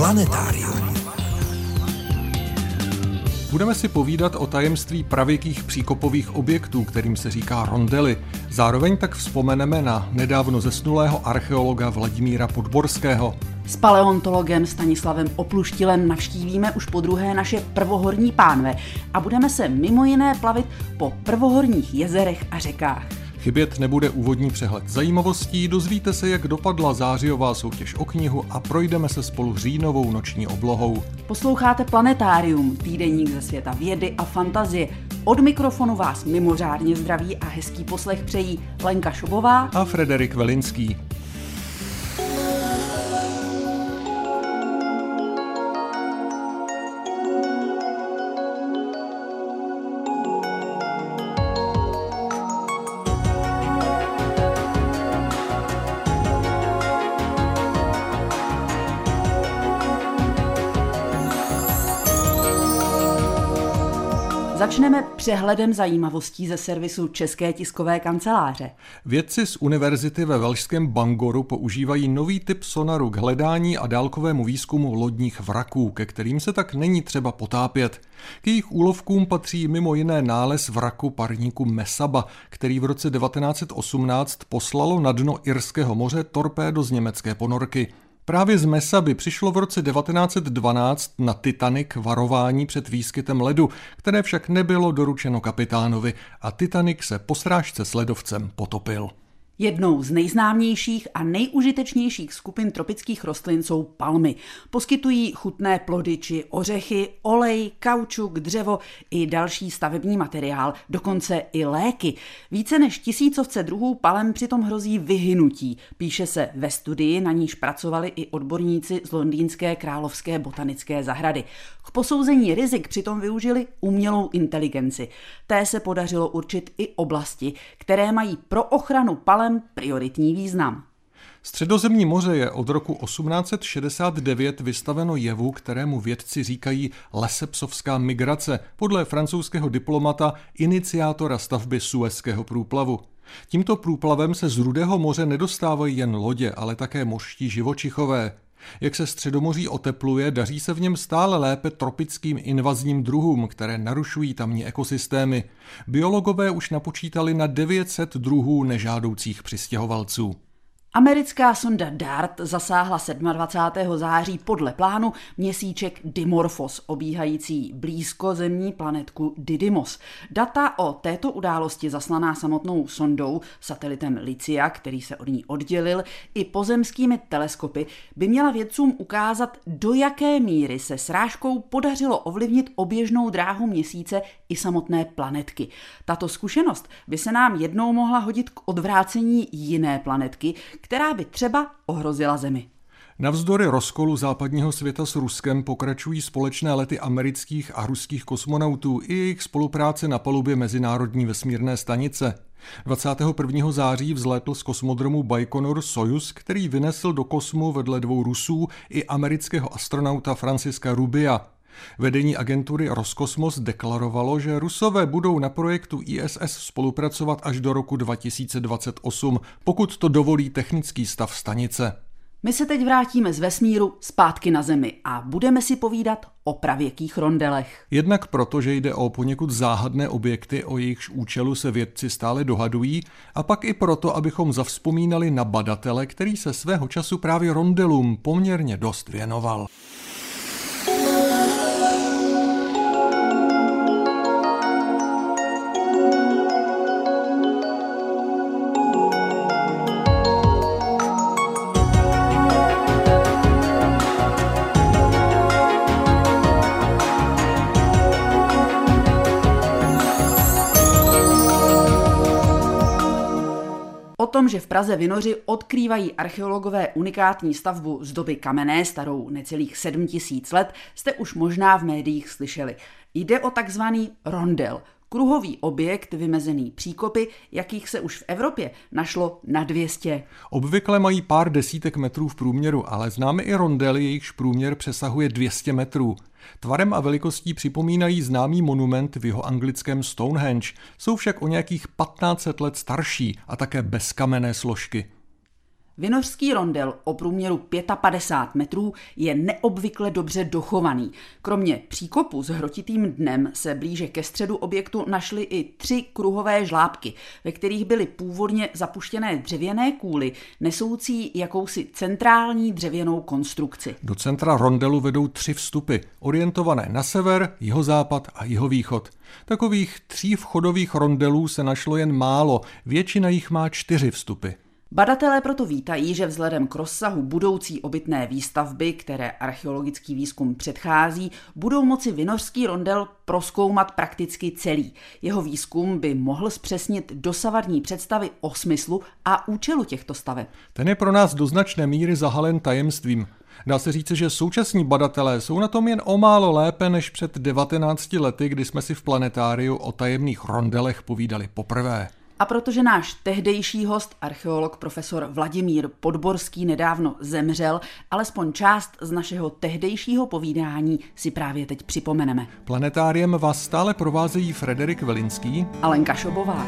Planetárium. Budeme si povídat o tajemství pravěkých příkopových objektů, kterým se říká rondely. Zároveň tak vzpomeneme na nedávno zesnulého archeologa Vladimíra Podborského. S paleontologem Stanislavem Opluštilem navštívíme už po druhé naše prvohorní pánve a budeme se mimo jiné plavit po prvohorních jezerech a řekách. Chybět nebude úvodní přehled zajímavostí, dozvíte se, jak dopadla zářijová soutěž o knihu a projdeme se spolu říjnovou noční oblohou. Posloucháte Planetárium, týdeník ze světa vědy a fantazie. Od mikrofonu vás mimořádně zdraví a hezký poslech přejí Lenka Šobová a Frederik Velinský. Začneme přehledem zajímavostí ze servisu České tiskové kanceláře. Vědci z univerzity ve velšském Bangoru používají nový typ sonaru k hledání a dálkovému výzkumu lodních vraků, ke kterým se tak není třeba potápět. K jejich úlovkům patří mimo jiné nález vraku parníku Mesaba, který v roce 1918 poslalo na dno Irského moře torpédo z německé ponorky. Právě z Mesa by přišlo v roce 1912 na Titanic varování před výskytem ledu, které však nebylo doručeno kapitánovi a Titanic se po srážce s ledovcem potopil. Jednou z nejznámějších a nejužitečnějších skupin tropických rostlin jsou palmy. Poskytují chutné plody či ořechy, olej, kaučuk, dřevo i další stavební materiál, dokonce i léky. Více než tisícovce druhů palem přitom hrozí vyhynutí. Píše se ve studii, na níž pracovali i odborníci z londýnské královské botanické zahrady. K posouzení rizik přitom využili umělou inteligenci. Té se podařilo určit i oblasti, které mají pro ochranu palem prioritní význam. Středozemní moře je od roku 1869 vystaveno jevu, kterému vědci říkají lesepsovská migrace, podle francouzského diplomata, iniciátora stavby Suezského průplavu. Tímto průplavem se z Rudého moře nedostávají jen lodě, ale také mořští živočichové. Jak se středomoří otepluje, daří se v něm stále lépe tropickým invazním druhům, které narušují tamní ekosystémy. Biologové už napočítali na 900 druhů nežádoucích přistěhovalců. Americká sonda DART zasáhla 27. září podle plánu měsíček Dimorphos, obíhající blízko zemní planetku Didymos. Data o této události zaslaná samotnou sondou, satelitem Licia, který se od ní oddělil, i pozemskými teleskopy, by měla vědcům ukázat, do jaké míry se srážkou podařilo ovlivnit oběžnou dráhu měsíce i samotné planetky. Tato zkušenost by se nám jednou mohla hodit k odvrácení jiné planetky, která by třeba ohrozila Zemi. Navzdory rozkolu západního světa s Ruskem pokračují společné lety amerických a ruských kosmonautů i jejich spolupráce na palubě Mezinárodní vesmírné stanice. 21. září vzlétl z kosmodromu Baikonur Soyuz, který vynesl do kosmu vedle dvou Rusů i amerického astronauta Franciska Rubia. Vedení agentury Roskosmos deklarovalo, že Rusové budou na projektu ISS spolupracovat až do roku 2028, pokud to dovolí technický stav stanice. My se teď vrátíme z vesmíru zpátky na Zemi a budeme si povídat o pravěkých rondelech. Jednak proto, že jde o poněkud záhadné objekty, o jejichž účelu se vědci stále dohadují, a pak i proto, abychom zavzpomínali na badatele, který se svého času právě rondelům poměrně dost věnoval. Tom, že v Praze Vinoři odkrývají archeologové unikátní stavbu z doby kamenné starou necelých 7000 let, jste už možná v médiích slyšeli. Jde o takzvaný rondel, kruhový objekt vymezený příkopy, jakých se už v Evropě našlo na 200. Obvykle mají pár desítek metrů v průměru, ale známe i rondely, jejichž průměr přesahuje 200 metrů. Tvarem a velikostí připomínají známý monument v jeho anglickém Stonehenge, jsou však o nějakých 1500 let starší a také bez kamenné složky. Vinořský rondel o průměru 55 metrů je neobvykle dobře dochovaný. Kromě příkopu s hrotitým dnem se blíže ke středu objektu našly i tři kruhové žlábky, ve kterých byly původně zapuštěné dřevěné kůly, nesoucí jakousi centrální dřevěnou konstrukci. Do centra rondelu vedou tři vstupy, orientované na sever, jihozápad a jihovýchod. Takových tří vchodových rondelů se našlo jen málo, většina jich má čtyři vstupy. Badatelé proto vítají, že vzhledem k rozsahu budoucí obytné výstavby, které archeologický výzkum předchází, budou moci Vinořský rondel proskoumat prakticky celý. Jeho výzkum by mohl zpřesnit dosavadní představy o smyslu a účelu těchto staveb. Ten je pro nás do značné míry zahalen tajemstvím. Dá se říct, že současní badatelé jsou na tom jen o málo lépe než před 19 lety, kdy jsme si v planetáriu o tajemných rondelech povídali poprvé. A protože náš tehdejší host, archeolog profesor Vladimír Podborský, nedávno zemřel, alespoň část z našeho tehdejšího povídání si právě teď připomeneme. Planetáriem vás stále provázejí Frederik Velinský a Lenka Šobová.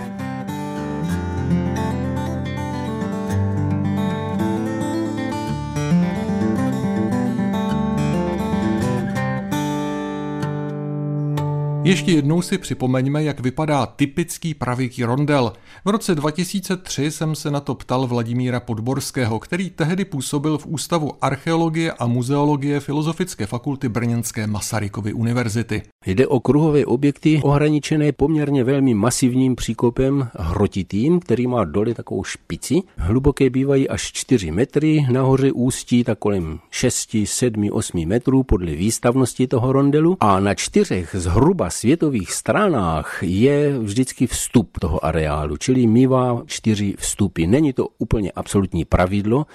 Ještě jednou si připomeňme, jak vypadá typický pravěký rondel. V roce 2003 jsem se na to ptal Vladimíra Podborského, který tehdy působil v Ústavu archeologie a muzeologie Filozofické fakulty Brněnské Masarykovy univerzity. Jde o kruhové objekty ohraničené poměrně velmi masivním příkopem hrotitým, který má dole takovou špici. Hluboké bývají až 4 metry, nahoře ústí tak kolem 6, 7, 8 metrů podle výstavnosti toho rondelu a na čtyřech zhruba světových stranách je vždycky vstup toho areálu, čili mývá čtyři vstupy. Není to úplně absolutní pravidlo,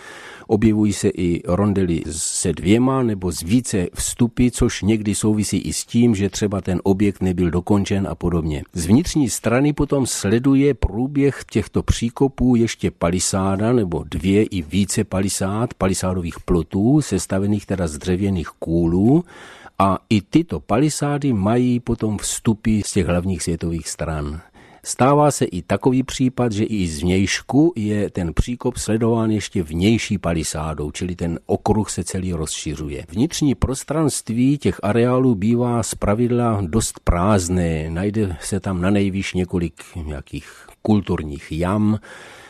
objevují se i rondely se dvěma nebo z více vstupy, což někdy souvisí i s tím, že třeba ten objekt nebyl dokončen a podobně. Z vnitřní strany potom sleduje průběh těchto příkopů ještě palisáda nebo dvě i více palisád, palisádových plotů, sestavených teda z dřevěných kůlů a i tyto palisády mají potom vstupy z těch hlavních světových stran. Stává se i takový případ, že i z vnějšku je ten příkop sledován ještě vnější palisádou, čili ten okruh se celý rozšiřuje. Vnitřní prostranství těch areálů bývá zpravidla dost prázdné, najde se tam na nejvýš několik nějakých kulturních jam,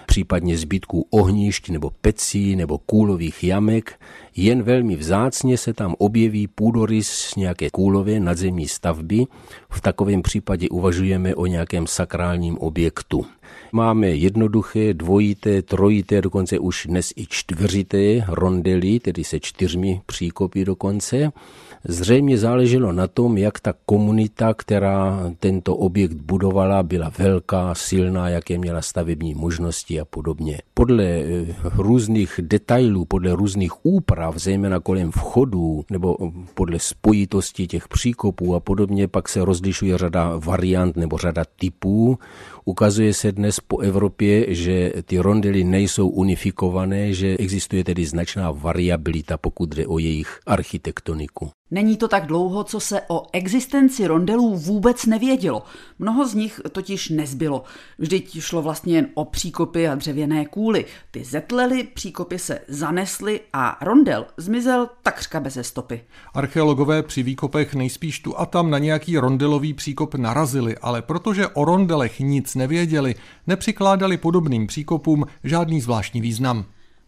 případně zbytků ohnišť nebo pecí nebo kůlových jamek, jen velmi vzácně se tam objeví půdorys nějaké kůlové nadzemní stavby. V takovém případě uvažujeme o nějakém sakrálním objektu. Máme jednoduché, dvojité, trojité, dokonce už dnes i čtveřité rondely, tedy se čtyřmi příkopy dokonce. Zřejmě záleželo na tom, jak ta komunita, která tento objekt budovala, byla velká, silná, jaké měla stavební možnosti a podobně. Podle eh, různých detailů, podle různých úprav, zejména kolem vchodů nebo podle spojitosti těch příkopů a podobně, pak se rozlišuje řada variant nebo řada typů. Ukazuje se dnes po Evropě, že ty rondely nejsou unifikované, že existuje tedy značná variabilita, pokud jde o jejich architektoniku. Není to tak dlouho, co se o existenci rondelů vůbec nevědělo. Mnoho z nich totiž nezbylo. Vždyť šlo vlastně jen o příkopy a dřevěné kůly. Ty zetlely, příkopy se zanesly a rondel zmizel takřka bez stopy. Archeologové při výkopech nejspíš tu a tam na nějaký rondelový příkop narazili, ale protože o rondelech nic nevěděli, nepřikládali podobným příkopům žádný zvláštní význam.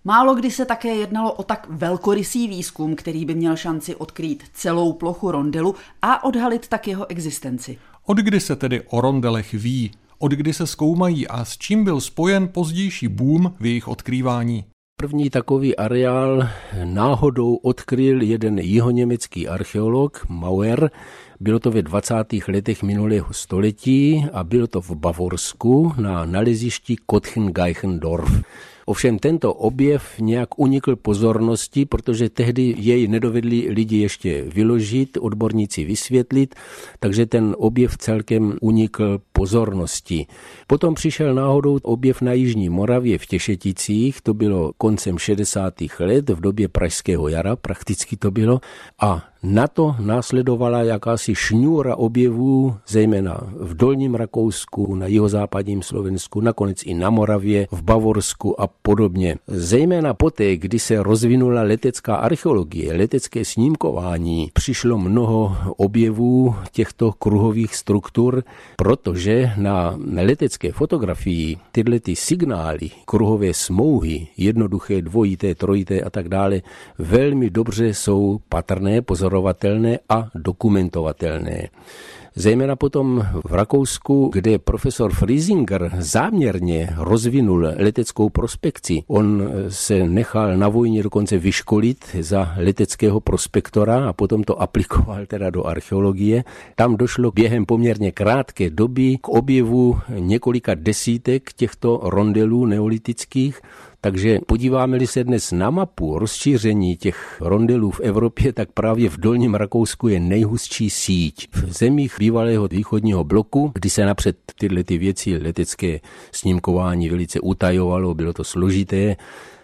Málo kdy se také jednalo o tak velkorysý výzkum, který by měl šanci odkrýt celou plochu rondelu a odhalit tak jeho existenci. Od kdy se tedy o rondelech ví? Od kdy se zkoumají a s čím byl spojen pozdější boom v jejich odkrývání? První takový areál náhodou odkryl jeden jihoněmecký archeolog Mauer. Bylo to ve 20. letech minulého století a bylo to v Bavorsku na nalezišti Kotchen-Geichendorf. Ovšem tento objev nějak unikl pozornosti, protože tehdy jej nedovedli lidi ještě vyložit, odborníci vysvětlit, takže ten objev celkem unikl pozornosti. Potom přišel náhodou objev na Jižní Moravě v Těšeticích, to bylo koncem 60. let, v době Pražského jara prakticky to bylo, a na to následovala jakási šňůra objevů, zejména v Dolním Rakousku, na jihozápadním Slovensku, nakonec i na Moravě, v Bavorsku a podobně. Zejména poté, kdy se rozvinula letecká archeologie, letecké snímkování, přišlo mnoho objevů těchto kruhových struktur, protože na letecké fotografii tyhle ty signály, kruhové smouhy, jednoduché, dvojité, trojité a tak dále, velmi dobře jsou patrné, pozorovatelné a dokumentovatelné. Zejména potom v Rakousku, kde profesor Friesinger záměrně rozvinul leteckou prospekci. On se nechal na vojně dokonce vyškolit za leteckého prospektora a potom to aplikoval teda do archeologie. Tam došlo během poměrně krátké doby k objevu několika desítek těchto rondelů neolitických takže podíváme-li se dnes na mapu rozšíření těch rondelů v Evropě, tak právě v Dolním Rakousku je nejhustší síť. V zemích bývalého východního bloku, kdy se napřed tyhle ty věci letecké snímkování velice utajovalo, bylo to složité,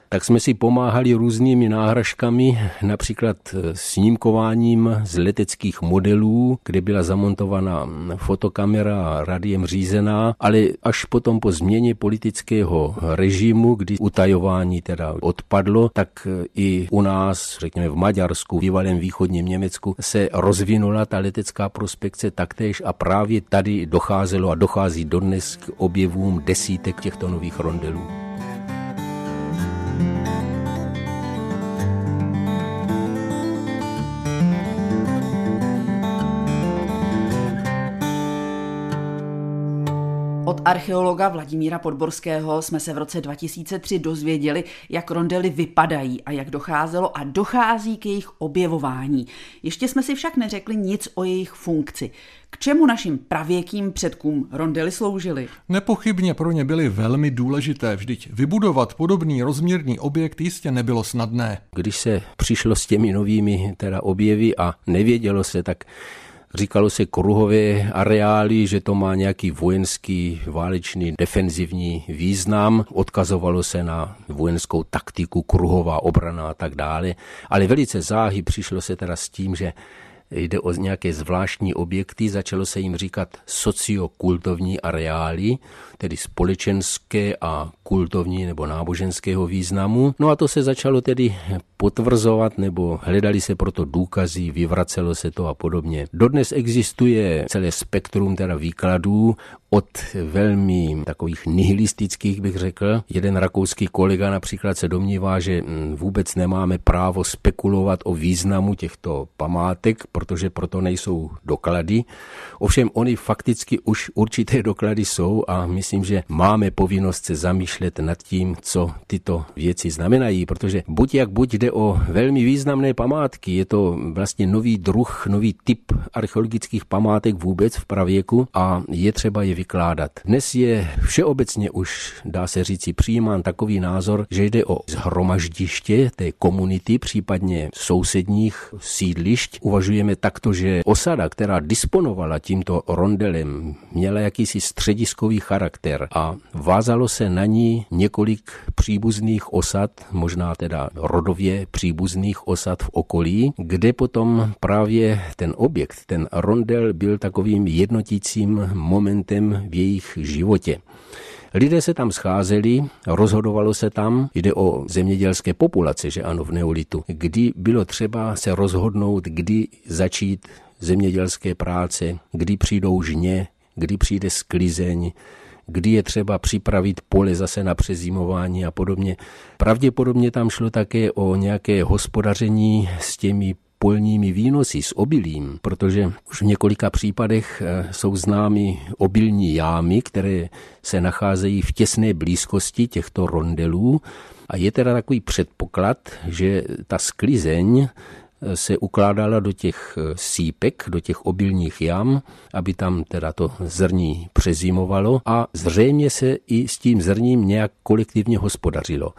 tak jsme si pomáhali různými náhražkami, například snímkováním z leteckých modelů, kde byla zamontovaná fotokamera radiem řízená, ale až potom po změně politického režimu, kdy utajování teda odpadlo, tak i u nás, řekněme v Maďarsku, v bývalém východním Německu, se rozvinula ta letecká prospekce taktéž a právě tady docházelo a dochází dodnes k objevům desítek těchto nových rondelů. Thank you. Od archeologa Vladimíra Podborského jsme se v roce 2003 dozvěděli, jak rondely vypadají a jak docházelo a dochází k jejich objevování. Ještě jsme si však neřekli nic o jejich funkci. K čemu našim pravěkým předkům rondely sloužily? Nepochybně pro ně byly velmi důležité, vždyť vybudovat podobný rozměrný objekt jistě nebylo snadné. Když se přišlo s těmi novými teda objevy a nevědělo se, tak Říkalo se kruhové areály, že to má nějaký vojenský, válečný, defenzivní význam. Odkazovalo se na vojenskou taktiku, kruhová obrana a tak dále. Ale velice záhy přišlo se teda s tím, že jde o nějaké zvláštní objekty, začalo se jim říkat sociokultovní areály, tedy společenské a kultovní nebo náboženského významu. No a to se začalo tedy potvrzovat, nebo hledali se proto důkazy, vyvracelo se to a podobně. Dodnes existuje celé spektrum teda výkladů od velmi takových nihilistických, bych řekl. Jeden rakouský kolega například se domnívá, že mm, vůbec nemáme právo spekulovat o významu těchto památek, protože proto nejsou doklady. Ovšem oni fakticky už určité doklady jsou a myslím, že máme povinnost se zamýšlet nad tím, co tyto věci znamenají, protože buď jak buď jde o velmi významné památky, je to vlastně nový druh, nový typ archeologických památek vůbec v pravěku a je třeba je vykládat. Dnes je všeobecně už, dá se říci, přijímán takový názor, že jde o zhromaždiště té komunity, případně sousedních sídlišť. Uvažujeme takto, že osada, která disponovala tímto rondelem, měla jakýsi střediskový charakter a vázalo se na ní několik příbuzných osad, možná teda rodově příbuzných osad v okolí, kde potom právě ten objekt, ten rondel byl takovým jednotícím momentem v jejich životě. Lidé se tam scházeli, rozhodovalo se tam, jde o zemědělské populace, že ano, v neolitu, kdy bylo třeba se rozhodnout, kdy začít zemědělské práce, kdy přijdou žně, kdy přijde sklizeň, kdy je třeba připravit pole zase na přezimování a podobně. Pravděpodobně tam šlo také o nějaké hospodaření s těmi polními výnosy s obilím, protože už v několika případech eh, jsou známy obilní jámy, které se nacházejí v těsné blízkosti těchto rondelů a je teda takový předpoklad, že ta sklizeň se ukládala do těch eh, sípek, do těch obilních jam, aby tam teda to zrní přezimovalo a zřejmě se i s tím zrním nějak kolektivně hospodařilo.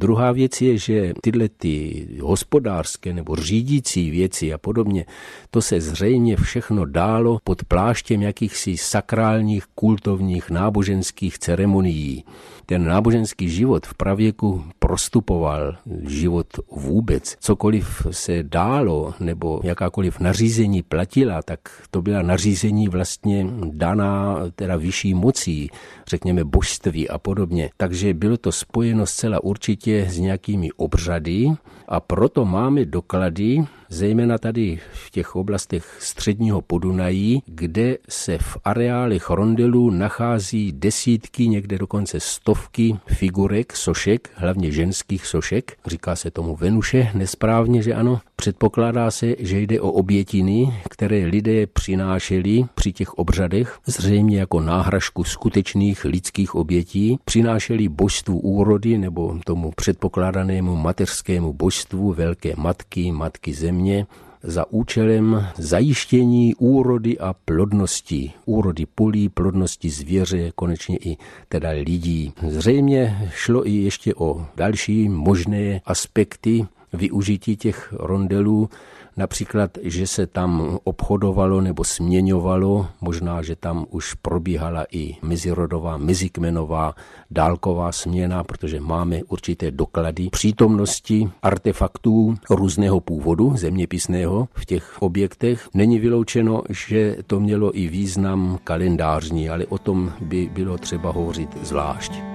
Druhá věc je, že tyhle ty hospodářské nebo řídící věci a podobně, to se zřejmě všechno dálo pod pláštěm jakýchsi sakrálních, kultovních, náboženských ceremonií ten náboženský život v pravěku prostupoval, život vůbec, cokoliv se dálo, nebo jakákoliv nařízení platila, tak to byla nařízení vlastně daná teda vyšší mocí, řekněme božství a podobně. Takže bylo to spojeno zcela určitě s nějakými obřady a proto máme doklady, zejména tady v těch oblastech středního Podunají, kde se v areálech rondelů nachází desítky, někde dokonce stovky figurek, sošek, hlavně ženských sošek. Říká se tomu Venuše, nesprávně, že ano. Předpokládá se, že jde o obětiny, které lidé přinášeli při těch obřadech, zřejmě jako náhražku skutečných lidských obětí, přinášeli božstvu úrody nebo tomu předpokládanému mateřskému božstvu velké matky, matky země, za účelem zajištění úrody a plodnosti. Úrody polí, plodnosti zvěře, konečně i teda lidí. Zřejmě šlo i ještě o další možné aspekty využití těch rondelů, například, že se tam obchodovalo nebo směňovalo, možná, že tam už probíhala i mezirodová, mezikmenová dálková směna, protože máme určité doklady přítomnosti artefaktů různého původu zeměpisného v těch objektech. Není vyloučeno, že to mělo i význam kalendářní, ale o tom by bylo třeba hovořit zvlášť.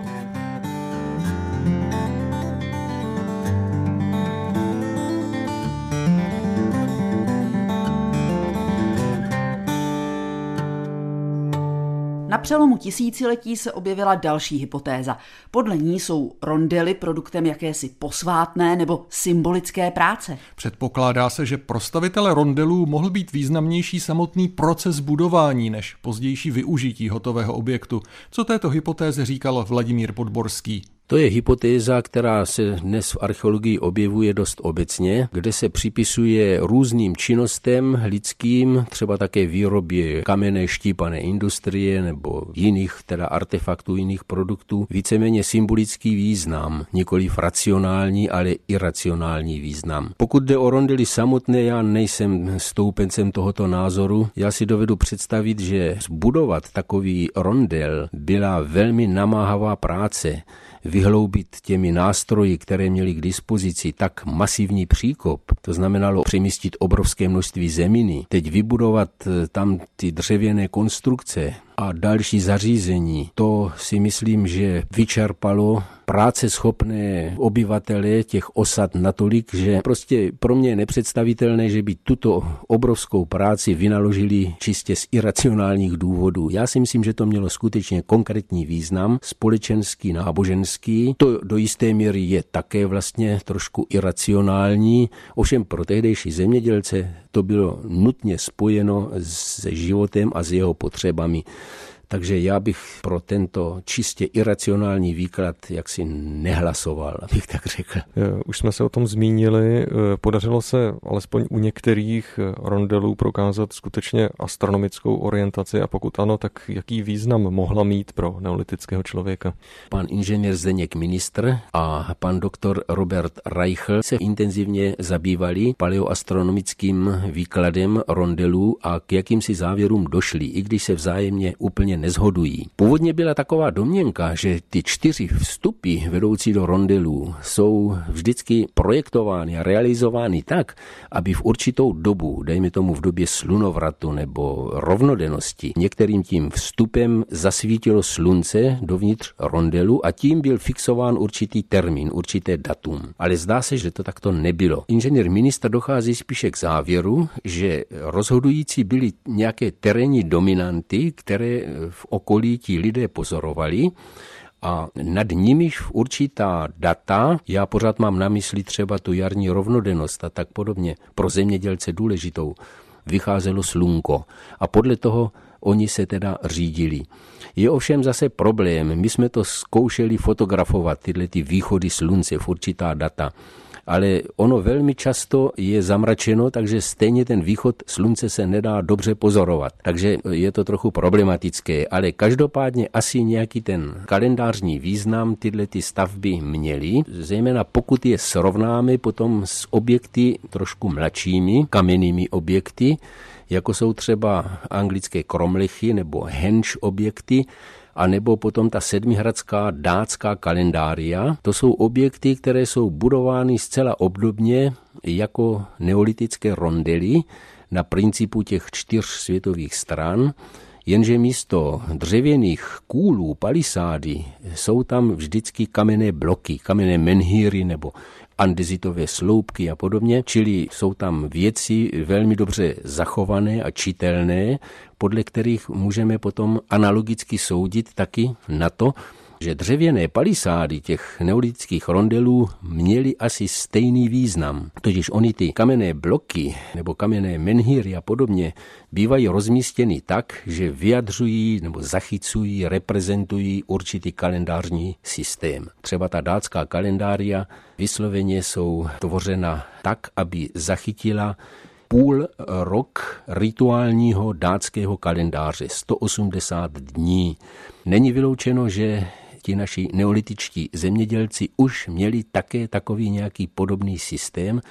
Přelomu tisíciletí se objevila další hypotéza. Podle ní jsou rondely produktem jakési posvátné nebo symbolické práce. Předpokládá se, že pro stavitele rondelů mohl být významnější samotný proces budování než pozdější využití hotového objektu. Co této hypotéze říkal Vladimír Podborský? To je hypotéza, která se dnes v archeologii objevuje dost obecně, kde se připisuje různým činnostem lidským, třeba také výrobě kamenné štípané industrie nebo jiných teda artefaktů, jiných produktů, víceméně symbolický význam, nikoli racionální, ale iracionální význam. Pokud jde o rondely samotné, já nejsem stoupencem tohoto názoru. Já si dovedu představit, že zbudovat takový rondel byla velmi namáhavá práce vyhloubit těmi nástroji, které měli k dispozici, tak masivní příkop, to znamenalo přemístit obrovské množství zeminy, teď vybudovat eh, tam ty dřevěné konstrukce, a další zařízení. To si myslím, že vyčerpalo práce schopné obyvatele těch osad natolik, že prostě pro mě je nepředstavitelné, že by tuto obrovskou práci vynaložili čistě z iracionálních důvodů. Já si myslím, že to mělo skutečně konkrétní význam, společenský, náboženský. To do jisté míry je také vlastně trošku iracionální, ovšem pro tehdejší zemědělce to bylo nutně spojeno se životem a s jeho potřebami. Takže já bych pro tento čistě iracionální výklad jaksi nehlasoval, abych tak řekl. Už jsme se o tom zmínili. E, podařilo se alespoň u některých e, rondelů prokázat skutečně astronomickou orientaci a pokud ano, tak jaký význam mohla mít pro neolitického člověka? Pan inženýr Zdeněk Ministr a pan doktor Robert Reichl se intenzivně zabývali paleoastronomickým výkladem rondelů a k jakýmsi závěrům došli, i když se vzájemně úplně úplně nezhodují. Původně byla taková domněnka, že ty čtyři vstupy vedoucí do rondelů jsou vždycky projektovány a realizovány tak, aby v určitou dobu, dejme tomu v době slunovratu nebo rovnodennosti, některým tím vstupem zasvítilo slunce dovnitř rondelu a tím byl fixován určitý termín, určité datum. Ale zdá se, že to takto nebylo. Inženýr ministr dochází spíše k závěru, že rozhodující byly nějaké terénní dominanty, které v okolí ti lidé pozorovali a nad nimiž v určitá data, já pořád mám na mysli třeba tu jarní rovnodennost a tak podobně, pro zemědělce důležitou, vycházelo slunko a podle toho oni se teda řídili. Je ovšem zase problém, my jsme to zkoušeli fotografovat, tyhle ty východy slunce v určitá data ale ono velmi často je zamračeno, takže stejně ten východ slunce se nedá dobře pozorovat. Takže je to trochu problematické, ale každopádně asi nějaký ten kalendářní význam tyhle ty stavby měly, zejména pokud je srovnáme potom s objekty trošku mladšími, kamennými objekty, jako jsou třeba anglické kromlichy nebo hench objekty, a nebo potom ta sedmihradská dátská kalendária. To jsou objekty, které jsou budovány zcela obdobně jako neolitické rondely na principu těch čtyř světových stran, jenže místo dřevěných kůlů, palisády, jsou tam vždycky kamenné bloky, kamenné menhýry nebo andezitové sloupky a podobně, čili jsou tam věci velmi dobře zachované a čitelné, podle kterých můžeme potom analogicky soudit taky na to, že dřevěné palisády těch neolitických rondelů měly asi stejný význam. Totiž oni ty kamenné bloky nebo kamenné menhýry a podobně bývají rozmístěny tak, že vyjadřují nebo zachycují, reprezentují určitý kalendářní systém. Třeba ta dátská kalendária vysloveně jsou tvořena tak, aby zachytila půl rok rituálního dátského kalendáře, 180 dní. Není vyloučeno, že ti naši neolitičtí zemědělci už měli také takový nějaký podobný systém,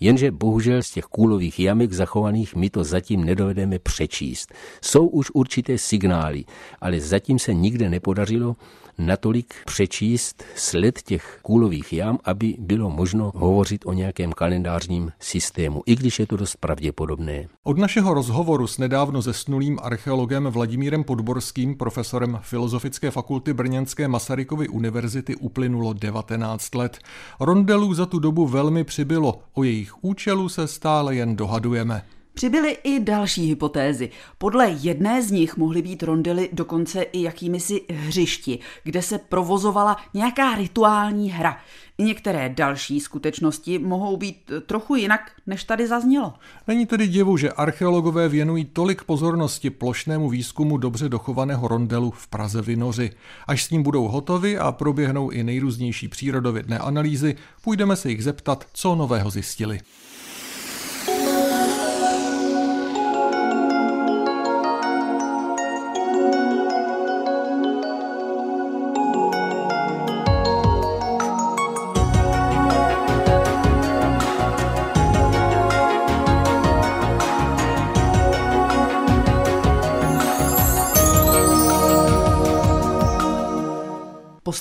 jenže bohužel z těch kůlových jamek zachovaných my to zatím nedovedeme přečíst. Jsou už určité signály, ale zatím se nikde nepodařilo natolik přečíst sled těch kůlových jam, aby bylo možno hovořit o nějakém kalendářním systému, i když je to dost pravděpodobné. Od našeho rozhovoru s nedávno zesnulým archeologem Vladimírem Podborským, profesorem Filozofické fakulty Brněnské Masarykovy univerzity, uplynulo 19 let. Rondelů za tu dobu velmi přibylo, o jejich účelu se stále jen dohadujeme. Přibyly i další hypotézy. Podle jedné z nich mohly být rondely dokonce i jakýmisi hřišti, kde se provozovala nějaká rituální hra. I některé další skutečnosti mohou být trochu jinak, než tady zaznělo. Není tedy divu, že archeologové věnují tolik pozornosti plošnému výzkumu dobře dochovaného rondelu v Praze Vinoři. Až s ním budou hotovi a proběhnou i nejrůznější přírodovědné analýzy, půjdeme se jich zeptat, co nového zjistili.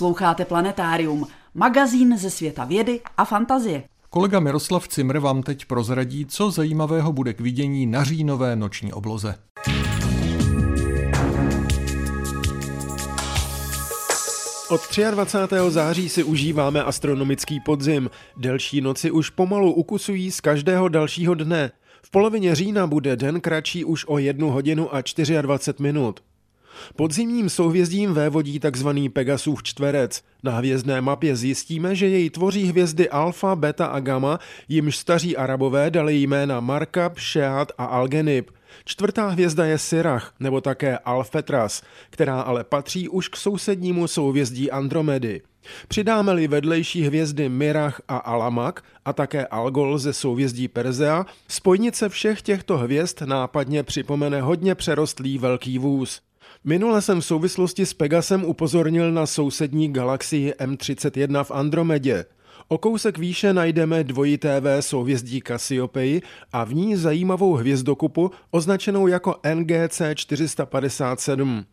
Posloucháte Planetárium, magazín ze světa vědy a fantazie. Kolega Miroslav Cimr vám teď prozradí, co zajímavého bude k vidění na říjnové noční obloze. Od 23. září si užíváme astronomický podzim. Delší noci už pomalu ukusují z každého dalšího dne. V polovině října bude den kratší už o 1 hodinu a 24 minut. Podzimním souhvězdím vévodí tzv. Pegasův čtverec. Na hvězdné mapě zjistíme, že jej tvoří hvězdy Alfa, Beta a Gamma, jimž staří arabové dali jména Markab, Sheat a Algenib. Čtvrtá hvězda je Sirach, nebo také Alfetras, která ale patří už k sousednímu souhvězdí Andromedy. Přidáme-li vedlejší hvězdy Mirach a Alamak a také Algol ze souhvězdí Persea, spojnice všech těchto hvězd nápadně připomene hodně přerostlý velký vůz. Minule jsem v souvislosti s Pegasem upozornil na sousední galaxii M31 v Andromedě. O kousek výše najdeme dvojité V souhvězdí Cassiopeii a v ní zajímavou hvězdokupu označenou jako NGC 457.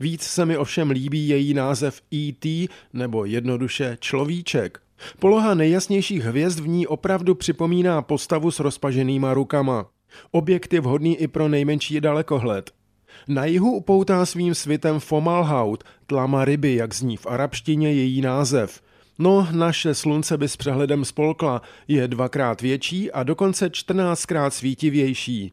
Víc se mi ovšem líbí její název ET nebo jednoduše Človíček. Poloha nejjasnějších hvězd v ní opravdu připomíná postavu s rozpaženýma rukama. Objekt je vhodný i pro nejmenší dalekohled. Na jihu upoutá svým svitem Fomalhaut, tlama ryby, jak zní v arabštině její název. No, naše slunce by s přehledem spolkla, je dvakrát větší a dokonce čtrnáctkrát svítivější.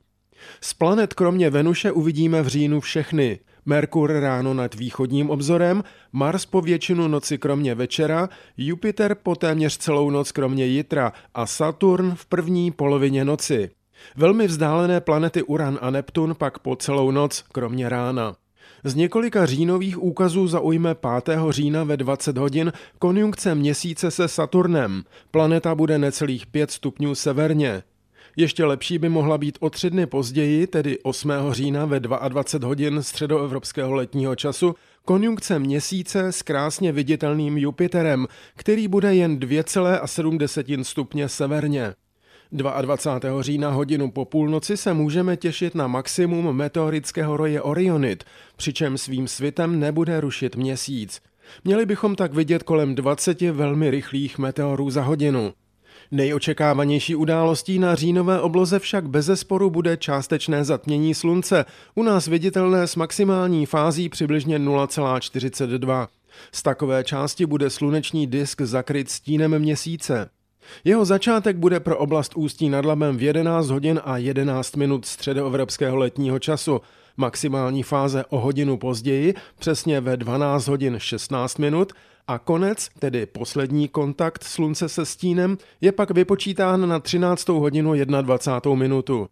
Z planet kromě Venuše uvidíme v říjnu všechny. Merkur ráno nad východním obzorem, Mars po většinu noci kromě večera, Jupiter po téměř celou noc kromě Jitra a Saturn v první polovině noci. Velmi vzdálené planety Uran a Neptun pak po celou noc, kromě rána. Z několika říjnových úkazů zaujme 5. října ve 20 hodin konjunkce měsíce se Saturnem. Planeta bude necelých 5 stupňů severně. Ještě lepší by mohla být o tři dny později, tedy 8. října ve 22 hodin středoevropského letního času, konjunkce měsíce s krásně viditelným Jupiterem, který bude jen 2,7 stupně severně. 22. října hodinu po půlnoci se můžeme těšit na maximum meteorického roje Orionit, přičem svým svitem nebude rušit měsíc. Měli bychom tak vidět kolem 20 velmi rychlých meteorů za hodinu. Nejočekávanější událostí na říjnové obloze však bezesporu bude částečné zatmění slunce, u nás viditelné s maximální fází přibližně 0,42. Z takové části bude sluneční disk zakryt stínem měsíce. Jeho začátek bude pro oblast Ústí nad Labem v 11 hodin a 11 minut středoevropského letního času, maximální fáze o hodinu později, přesně ve 12 hodin 16 minut a konec, tedy poslední kontakt slunce se stínem, je pak vypočítán na 13. hodinu 21. minutu.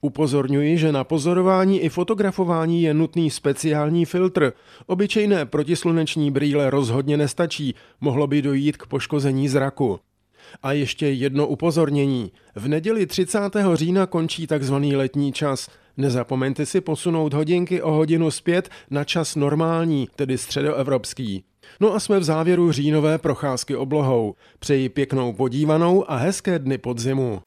Upozorňuji, že na pozorování i fotografování je nutný speciální filtr. Obyčejné protisluneční brýle rozhodně nestačí, mohlo by dojít k poškození zraku. A ještě jedno upozornění. V neděli 30. října končí tzv. letní čas. Nezapomeňte si posunout hodinky o hodinu zpět na čas normální, tedy středoevropský. No a jsme v závěru říjnové procházky oblohou. Přeji pěknou podívanou a hezké dny podzimu.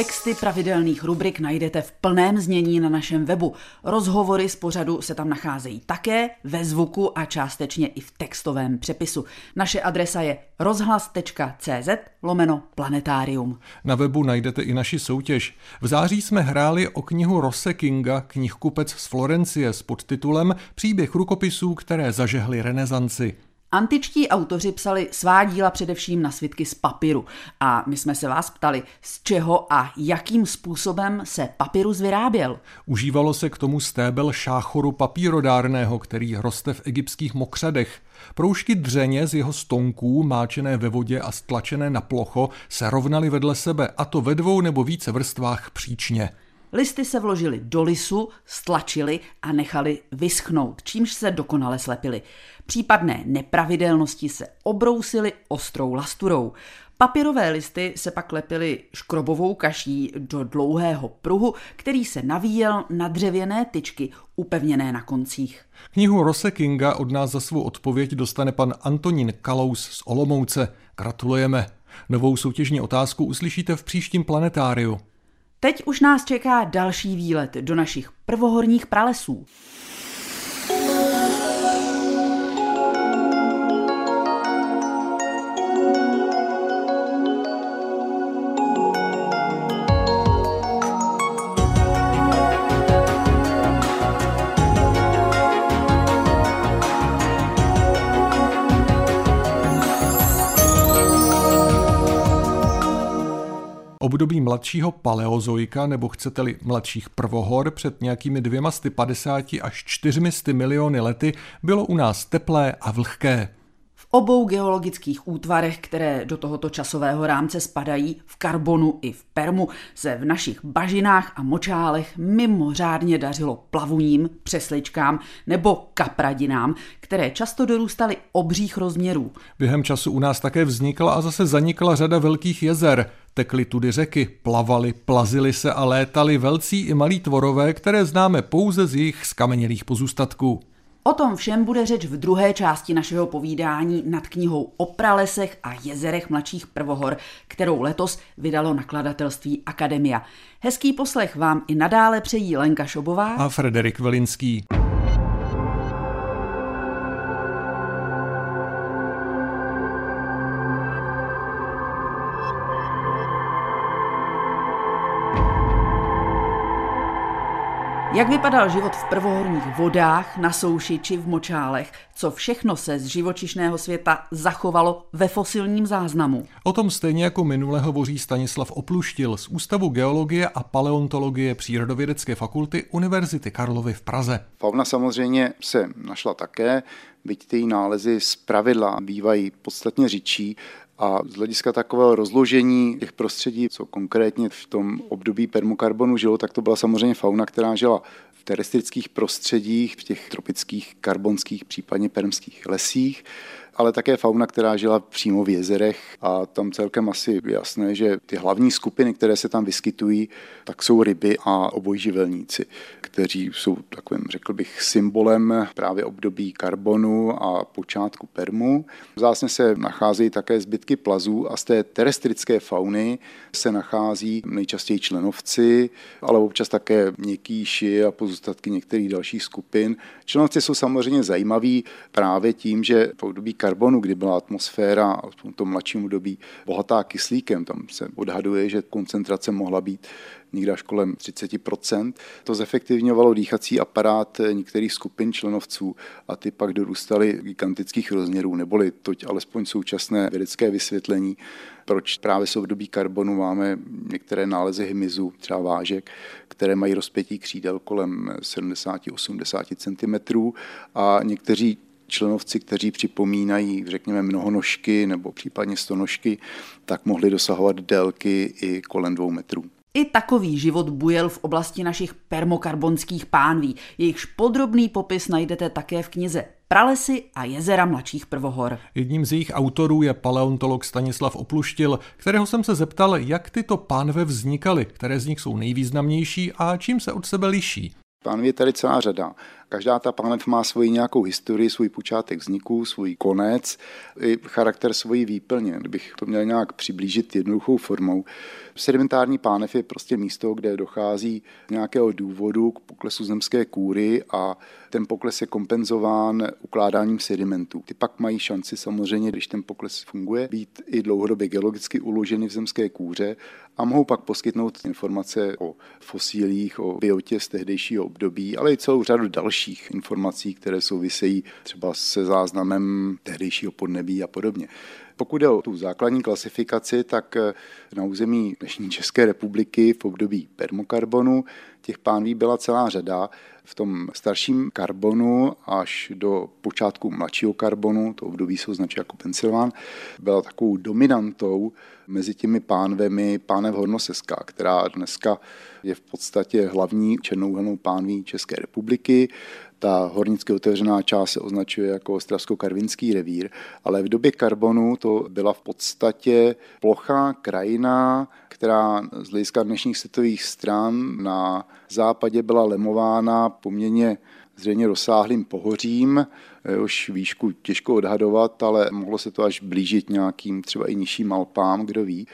Texty pravidelných rubrik najdete v plném znění na našem webu. Rozhovory z pořadu se tam nacházejí také ve zvuku a částečně i v textovém přepisu. Naše adresa je rozhlas.cz lomeno planetárium. Na webu najdete i naši soutěž. V září jsme hráli o knihu Rosse Kinga, knihkupec z Florencie s podtitulem Příběh rukopisů, které zažehly renesanci. Antičtí autoři psali svá díla především na svitky z papíru a my jsme se vás ptali, z čeho a jakým způsobem se papyrus vyráběl. Užívalo se k tomu stébel šáchoru papírodárného, který roste v egyptských mokřadech. Proužky dřeně z jeho stonků, máčené ve vodě a stlačené na plocho, se rovnaly vedle sebe, a to ve dvou nebo více vrstvách příčně. Listy se vložily do lisu, stlačili a nechali vyschnout, čímž se dokonale slepily. Případné nepravidelnosti se obrousily ostrou lasturou. Papírové listy se pak lepily škrobovou kaší do dlouhého pruhu, který se navíjel na dřevěné tyčky upevněné na koncích. Knihu Rose Kinga od nás za svou odpověď dostane pan Antonín Kalous z Olomouce. Gratulujeme. Novou soutěžní otázku uslyšíte v příštím planetáriu. Teď už nás čeká další výlet do našich prvohorních pralesů. Období mladšího paleozoika, nebo chcete-li mladších prvohor před nějakými 250 až 400 miliony lety, bylo u nás teplé a vlhké obou geologických útvarech, které do tohoto časového rámce spadají, v karbonu i v permu, se v našich bažinách a močálech mimořádně dařilo plavuním, přesličkám nebo kapradinám, které často dorůstaly obřích rozměrů. Během času u nás také vznikla a zase zanikla řada velkých jezer. Tekly tudy řeky, plavali, plazili se a létali velcí i malí tvorové, které známe pouze z jejich skamenělých pozůstatků. O tom všem bude řeč v druhé části našeho povídání nad knihou o pralesech a jezerech mladších prvohor, kterou letos vydalo nakladatelství Akademia. Hezký poslech vám i nadále přejí Lenka Šobová a Frederik Velinský. Jak vypadal život v prvohorních vodách, na souši či v močálech? Co všechno se z živočišného světa zachovalo ve fosilním záznamu? O tom stejně jako minule hovoří Stanislav Opluštil z Ústavu geologie a paleontologie Přírodovědecké fakulty Univerzity Karlovy v Praze. Fauna samozřejmě se našla také, byť ty nálezy z pravidla bývají podstatně řidší, a z hlediska takového rozložení těch prostředí, co konkrétně v tom období permokarbonu žilo, tak to byla samozřejmě fauna, která žila terestrických prostředích, v těch tropických, karbonských, případně permských lesích ale také fauna, která žila přímo v jezerech a tam celkem asi jasné, že ty hlavní skupiny, které se tam vyskytují, tak jsou ryby a obojživelníci, kteří jsou takovým, řekl bych, symbolem právě období karbonu a počátku permu. Vzácně se nacházejí také zbytky plazů a z té terestrické fauny se nachází nejčastěji členovci, ale občas také měkkýši a pozůstatky některých dalších skupin. Členovci jsou samozřejmě zajímaví právě tím, že v období karbonu, kdy byla atmosféra v tom mladším období bohatá kyslíkem, tam se odhaduje, že koncentrace mohla být někde až kolem 30% To zefektivňovalo dýchací aparát některých skupin členovců a ty pak dorůstaly gigantických rozměrů, neboli toť alespoň současné vědecké vysvětlení, proč právě v období karbonu máme některé nálezy hmyzu, třeba vážek, které mají rozpětí křídel kolem 70-80 cm a někteří členovci, kteří připomínají, řekněme, mnohonožky nebo případně stonožky, tak mohli dosahovat délky i kolem dvou metrů. I takový život bujel v oblasti našich permokarbonských pánví. Jejichž podrobný popis najdete také v knize Pralesy a jezera mladších prvohor. Jedním z jejich autorů je paleontolog Stanislav Opluštil, kterého jsem se zeptal, jak tyto pánve vznikaly, které z nich jsou nejvýznamnější a čím se od sebe liší. Pánví je tady celá řada. Každá ta pánev má svoji nějakou historii, svůj počátek vzniku, svůj konec, i charakter svojí výplně. Kdybych to měl nějak přiblížit jednoduchou formou. Sedimentární pánev je prostě místo, kde dochází nějakého důvodu k poklesu zemské kůry a ten pokles je kompenzován ukládáním sedimentů. Ty pak mají šanci samozřejmě, když ten pokles funguje, být i dlouhodobě geologicky uloženy v zemské kůře a mohou pak poskytnout informace o fosílích, o biotě z tehdejšího období, ale i celou řadu dalších informací, které souvisejí třeba se záznamem tehdejšího podnebí a podobně. Pokud je o tu základní klasifikaci, tak eh, na území dnešní České republiky v období permokarbonu těch pánví byla celá řada. V tom starším karbonu až do počátku mladšího karbonu, to období se označuje jako Pensylván, byla takovou dominantou mezi těmi pánvemi pánev Hornoseská, která dneska je v podstatě hlavní černouhelnou pánví České republiky. Ta hornicky otevřená část se označuje jako Ostravsko-Karvinský revír, ale v době karbonu to byla v podstatě plochá krajina, která z hlediska dnešních světových stran na západě byla lemována poměrně zřejmě rozsáhlým pohořím, jehož výšku těžko odhadovat, ale mohlo se to až blížit nějakým třeba i nižším Alpám, kdo ví.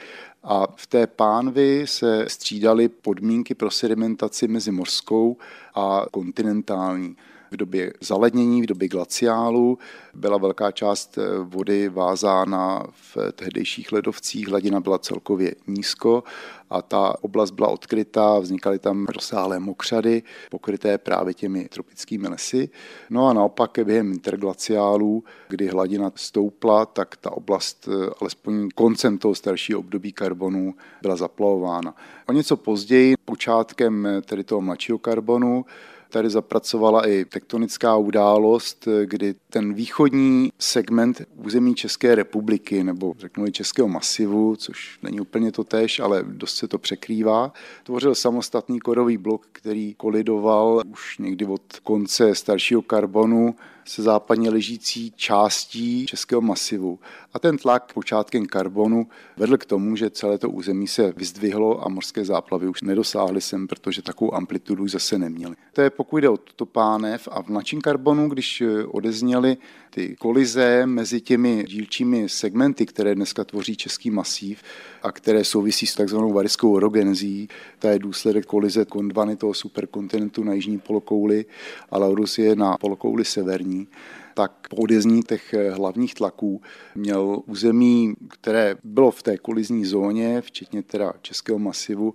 A v té pánvi se střídaly podmínky pro sedimentaci mezi mořskou a kontinentální. V době zalednění, v době glaciálu byla velká část eh, vody vázána v tehdejších ledovcích, hladina byla celkově nízko a ta oblast byla odkrytá, vznikaly tam rozsáhlé mokřady, pokryté právě těmi tropickými lesy. No a naopak během interglaciálů, kdy hladina stoupla, tak ta oblast eh, alespoň koncem toho staršího období karbonu byla zaplavována. O něco později, počátkem eh, tedy toho mladšího karbonu, Tady zapracovala i tektonická událost, kdy ten východní segment území České republiky, nebo řeknu Českého masivu, což není úplně to tež, ale dost se to překrývá, tvořil samostatný korový blok, který kolidoval už někdy od konce staršího karbonu se západně ležící částí českého masivu. A ten tlak počátkem karbonu vedl k tomu, že celé to území se vyzdvihlo a mořské záplavy už nedosáhly sem, protože takovou amplitudu zase neměly. To je pokud jde o tuto pánev a v mladším karbonu, když odezněly ty kolize mezi těmi dílčími segmenty, které dneska tvoří český masív a které souvisí s takzvanou variskou orogenzí, to je důsledek kolize Kondvany toho superkontinentu na jižní polokouli a Laurus je na polokouli severní tak po odjezní těch hlavních tlaků měl území, které bylo v té kolizní zóně, včetně teda českého masivu,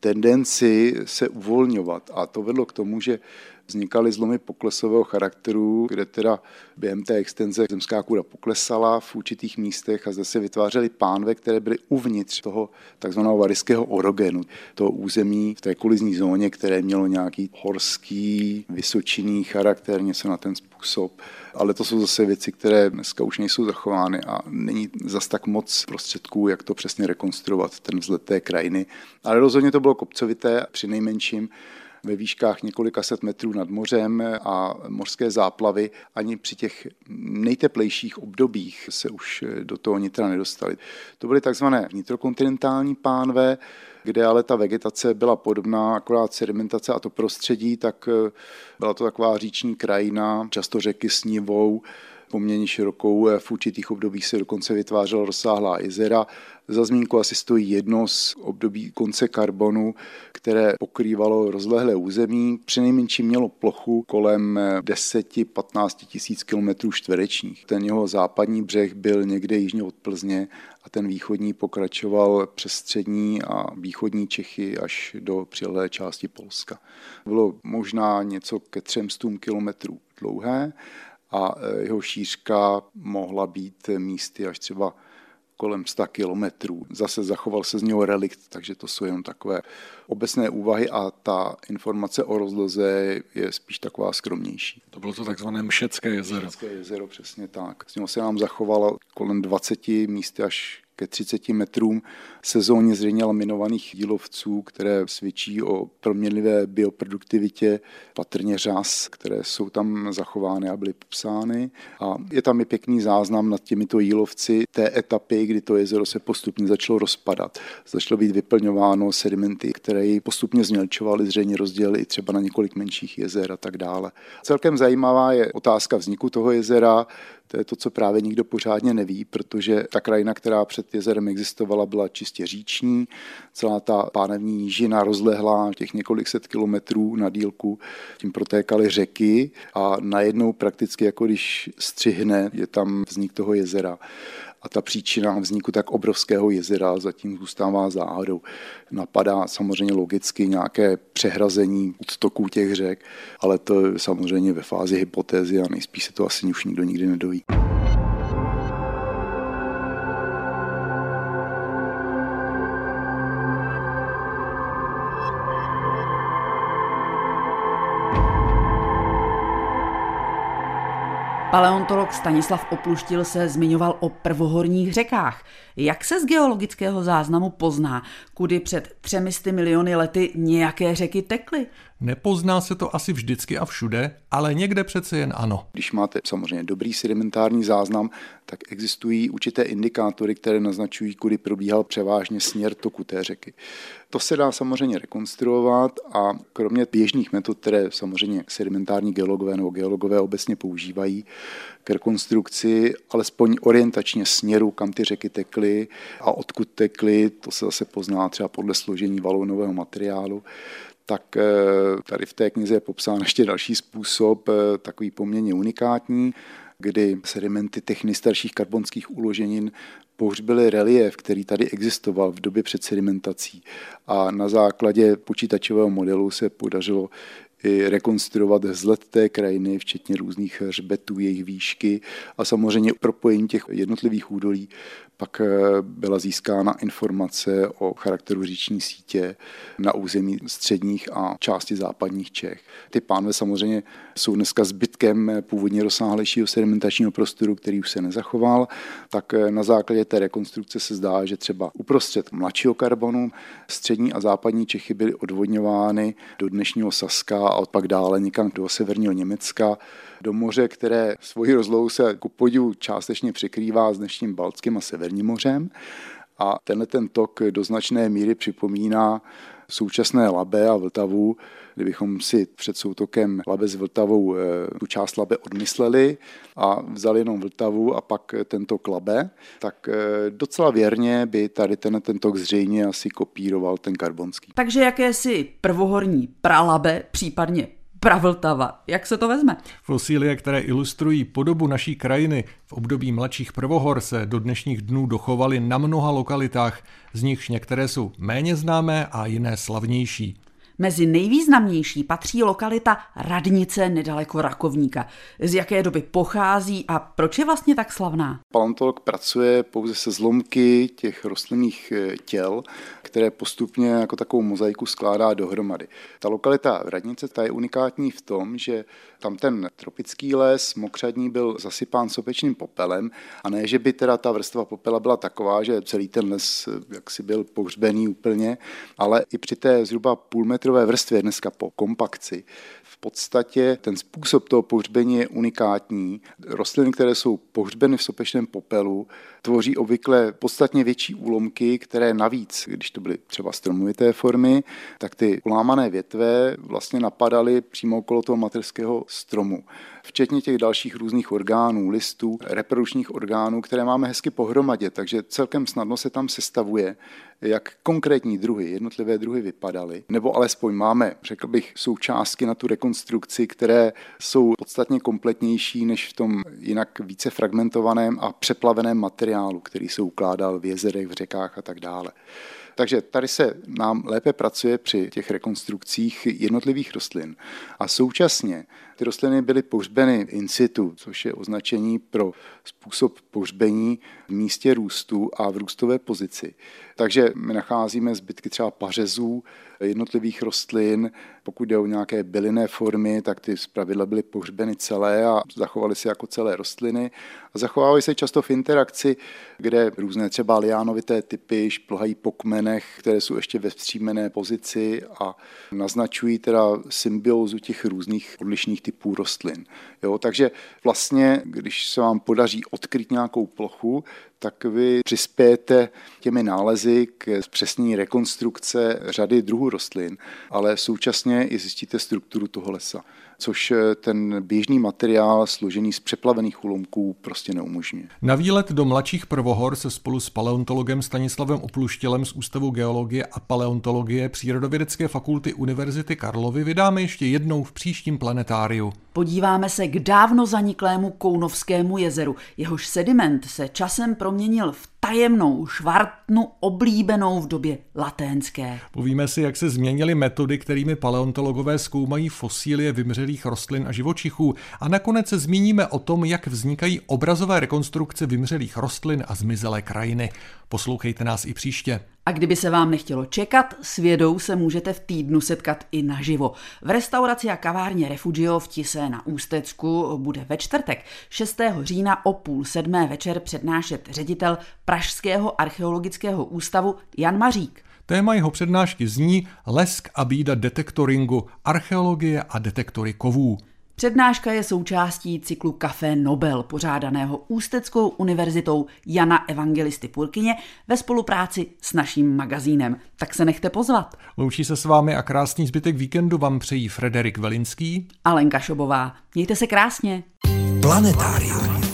tendenci se uvolňovat. A to vedlo k tomu, že vznikaly zlomy poklesového charakteru, kde teda během té extenze zemská kůra poklesala v určitých místech a zde se vytvářely pánve, které byly uvnitř toho takzvaného variského orogenu, toho území v té kolizní zóně, které mělo nějaký horský, vysočinný charakter, něco na ten způsob. Ale to jsou zase věci, které dneska už nejsou zachovány a není zas tak moc prostředků, jak to přesně rekonstruovat, ten vzhled té krajiny. Ale rozhodně to bylo kopcovité při nejmenším ve výškách několika set metrů nad mořem a mořské záplavy ani při těch nejteplejších obdobích se už do toho nitra nedostali. To byly takzvané vnitrokontinentální pánve, kde ale ta vegetace byla podobná, akorát sedimentace a to prostředí, tak byla to taková říční krajina, často řeky s nivou, poměrně širokou. V určitých obdobích se dokonce vytvářela rozsáhlá jezera. Za zmínku asi stojí jedno z období konce karbonu, které pokrývalo rozlehlé území. Přinejmenším mělo plochu kolem 10-15 tisíc kilometrů čtverečních. Ten jeho západní břeh byl někde jižně od Plzně a ten východní pokračoval přes střední a východní Čechy až do přilehlé části Polska. Bylo možná něco ke 300 kilometrů dlouhé a e, jeho šířka mohla být místy až třeba kolem 100 kilometrů. Zase zachoval se z něho relikt, takže to jsou jenom takové obecné úvahy a ta informace o rozloze je spíš taková skromnější. To bylo to takzvané Mšecké jezero. Mšecké jezero, přesně tak. Z něho se nám zachovalo kolem 20 místy až ke 30 metrům sezónně zřejmě laminovaných dílovců, které svědčí o proměnlivé bioproduktivitě, patrně řas, které jsou tam zachovány a byly popsány. A je tam i pěkný záznam nad těmito jílovci té etapy, kdy to jezero se postupně začalo rozpadat. Začalo být vyplňováno sedimenty, které ji postupně změlčovaly, zřejmě rozdělily i třeba na několik menších jezer a tak dále. Celkem zajímavá je otázka vzniku toho jezera. To je to, co právě nikdo pořádně neví, protože ta krajina, která před jezerem existovala, byla čistě říční. Celá ta pánevní nížina rozlehlá těch několik set kilometrů na dílku, tím protékaly řeky a najednou prakticky jako když střihne, je tam vznik toho jezera a ta příčina vzniku tak obrovského jezera zatím zůstává záhadou. Napadá samozřejmě logicky nějaké přehrazení odtoků těch řek, ale to je samozřejmě ve fázi hypotézy a nejspíš se to asi už nikdo nikdy nedoví. Paleontolog Stanislav Opluštil se zmiňoval o prvohorních řekách. Jak se z geologického záznamu pozná, kudy před třemisty miliony lety nějaké řeky tekly? Nepozná se to asi vždycky a všude, ale někde přece jen ano. Když máte samozřejmě dobrý sedimentární záznam, tak existují určité indikátory, které naznačují, kudy probíhal převážně směr toku té řeky. To se dá samozřejmě rekonstruovat a kromě běžných metod, které samozřejmě sedimentární geologové nebo geologové obecně používají k rekonstrukci, alespoň orientačně směru, kam ty řeky tekly a odkud tekly, to se zase pozná třeba podle složení valounového materiálu, tak eh, tady v té knize je popsán ještě další způsob, eh, takový poměrně unikátní, kdy sedimenty těch nejstarších karbonských uloženin pohřbily relief, který tady existoval v době před sedimentací. A na základě počítačového modelu se podařilo i rekonstruovat vzhled té krajiny, včetně různých hřbetů, jejich výšky a samozřejmě propojení těch jednotlivých údolí pak eh, byla získána informace o charakteru říční sítě na území středních a části západních Čech. Ty pánve samozřejmě jsou dneska zbytkem původně rozsáhlejšího sedimentačního prostoru, který už se nezachoval, tak eh, na základě té rekonstrukce se zdá, že třeba uprostřed mladšího karbonu střední a západní Čechy byly odvodňovány do dnešního Saska a pak dále někam do severního Německa do moře, které svoji rozlohu se ku podivu částečně překrývá s dnešním Baltským a Severním mořem. A tenhle ten tok do značné míry připomíná současné Labe a Vltavu, kdybychom si před soutokem Labe s Vltavou eh, tu část Labe odmysleli a vzali jenom Vltavu a pak tento Labe, tak eh, docela věrně by tady ten, ten tok zřejmě asi kopíroval ten karbonský. Takže jakési prvohorní pralabe, případně Pravltava. Jak se to vezme? Fosílie, které ilustrují podobu naší krajiny v období mladších prvohor, se do dnešních dnů dochovaly na mnoha lokalitách, z nichž některé jsou méně známé a jiné slavnější. Mezi nejvýznamnější patří lokalita Radnice nedaleko Rakovníka. Z jaké doby pochází a proč je vlastně tak slavná? Paleontolog pracuje pouze se zlomky těch rostlinných eh, těl, které postupně jako takovou mozaiku skládá dohromady. Ta lokalita Radnice ta je unikátní v tom, že tam ten tropický les mokřadní byl zasypán sopečným popelem a ne, že by teda ta vrstva popela byla taková, že celý ten les eh, jaksi byl pohřbený úplně, ale i při té zhruba půl metrové vrstvě dneska po kompakci, v podstatě ten způsob toho pohřbení je unikátní. Rostliny, které jsou pohřbeny v sopečném popelu, tvoří obvykle podstatně větší úlomky, které navíc, když to byly třeba stromovité formy, tak ty ulámané větve vlastně napadaly přímo okolo toho materského stromu. Včetně těch dalších různých orgánů, listů, reprodukčních orgánů, které máme hezky pohromadě, takže celkem snadno se tam sestavuje, jak konkrétní druhy, jednotlivé druhy vypadaly, nebo alespoň máme, řekl bych, součástky na tu rekonstrukci, které jsou podstatně kompletnější než v tom jinak více fragmentovaném a přeplaveném materiálu, který se ukládal v jezerech, v řekách a tak dále. Takže tady se nám lépe pracuje při těch rekonstrukcích jednotlivých rostlin. A současně ty rostliny byly pohřbeny in situ, což je označení pro způsob pohřbení v místě růstu a v růstové pozici. Takže my nacházíme zbytky třeba pařezů jednotlivých rostlin. Pokud jde o nějaké bylinné formy, tak ty zpravidla byly pohřbeny celé a zachovaly se jako celé rostliny. A zachovávají se často v interakci, kde různé třeba liánovité typy šplhají po kmenech, které jsou ještě ve vstřímené pozici a naznačují teda symbiózu těch různých odlišných typů rostlin. Jo, takže vlastně, když se vám podaří odkryt nějakou plochu, tak vy přispějete těmi nálezy k přesní rekonstrukce řady druhů rostlin, ale současně i zjistíte strukturu toho lesa což eh, ten běžný materiál složený z přeplavených úlomků prostě neumožňuje. Na výlet do mladších prvohor se spolu s paleontologem Stanislavem Opluštělem z Ústavu geologie a paleontologie Přírodovědecké fakulty Univerzity Karlovy vydáme ještě jednou v příštím planetáriu. Podíváme se k dávno zaniklému Kounovskému jezeru. Jehož sediment se časem proměnil v tajemnou švartnu oblíbenou v době laténské. Povíme si, jak se změnily metody, kterými paleontologové zkoumají fosílie vymřelých rostlin a živočichů a nakonec se zmíníme o tom, jak vznikají obrazové rekonstrukce vymřelých rostlin a zmizelé krajiny. Poslouchejte nás i příště. A kdyby se vám nechtělo čekat, s vědou se můžete v týdnu setkat i naživo. V restauraci a kavárně Refugio v Tise na Ústecku bude ve čtvrtek 6. října o půl sedmé večer přednášet ředitel Pražského archeologického ústavu Jan Mařík. Téma jeho přednášky zní Lesk a bída detektoringu, archeologie a detektory kovů. Přednáška je součástí cyklu Café Nobel, pořádaného Ústeckou univerzitou Jana Evangelisty Purkyně ve spolupráci s naším magazínem. Tak se nechte pozvat. Loučí se s vámi a krásný zbytek víkendu vám přejí Frederik Velinský a Lenka Šobová. Mějte se krásně. Planetárium.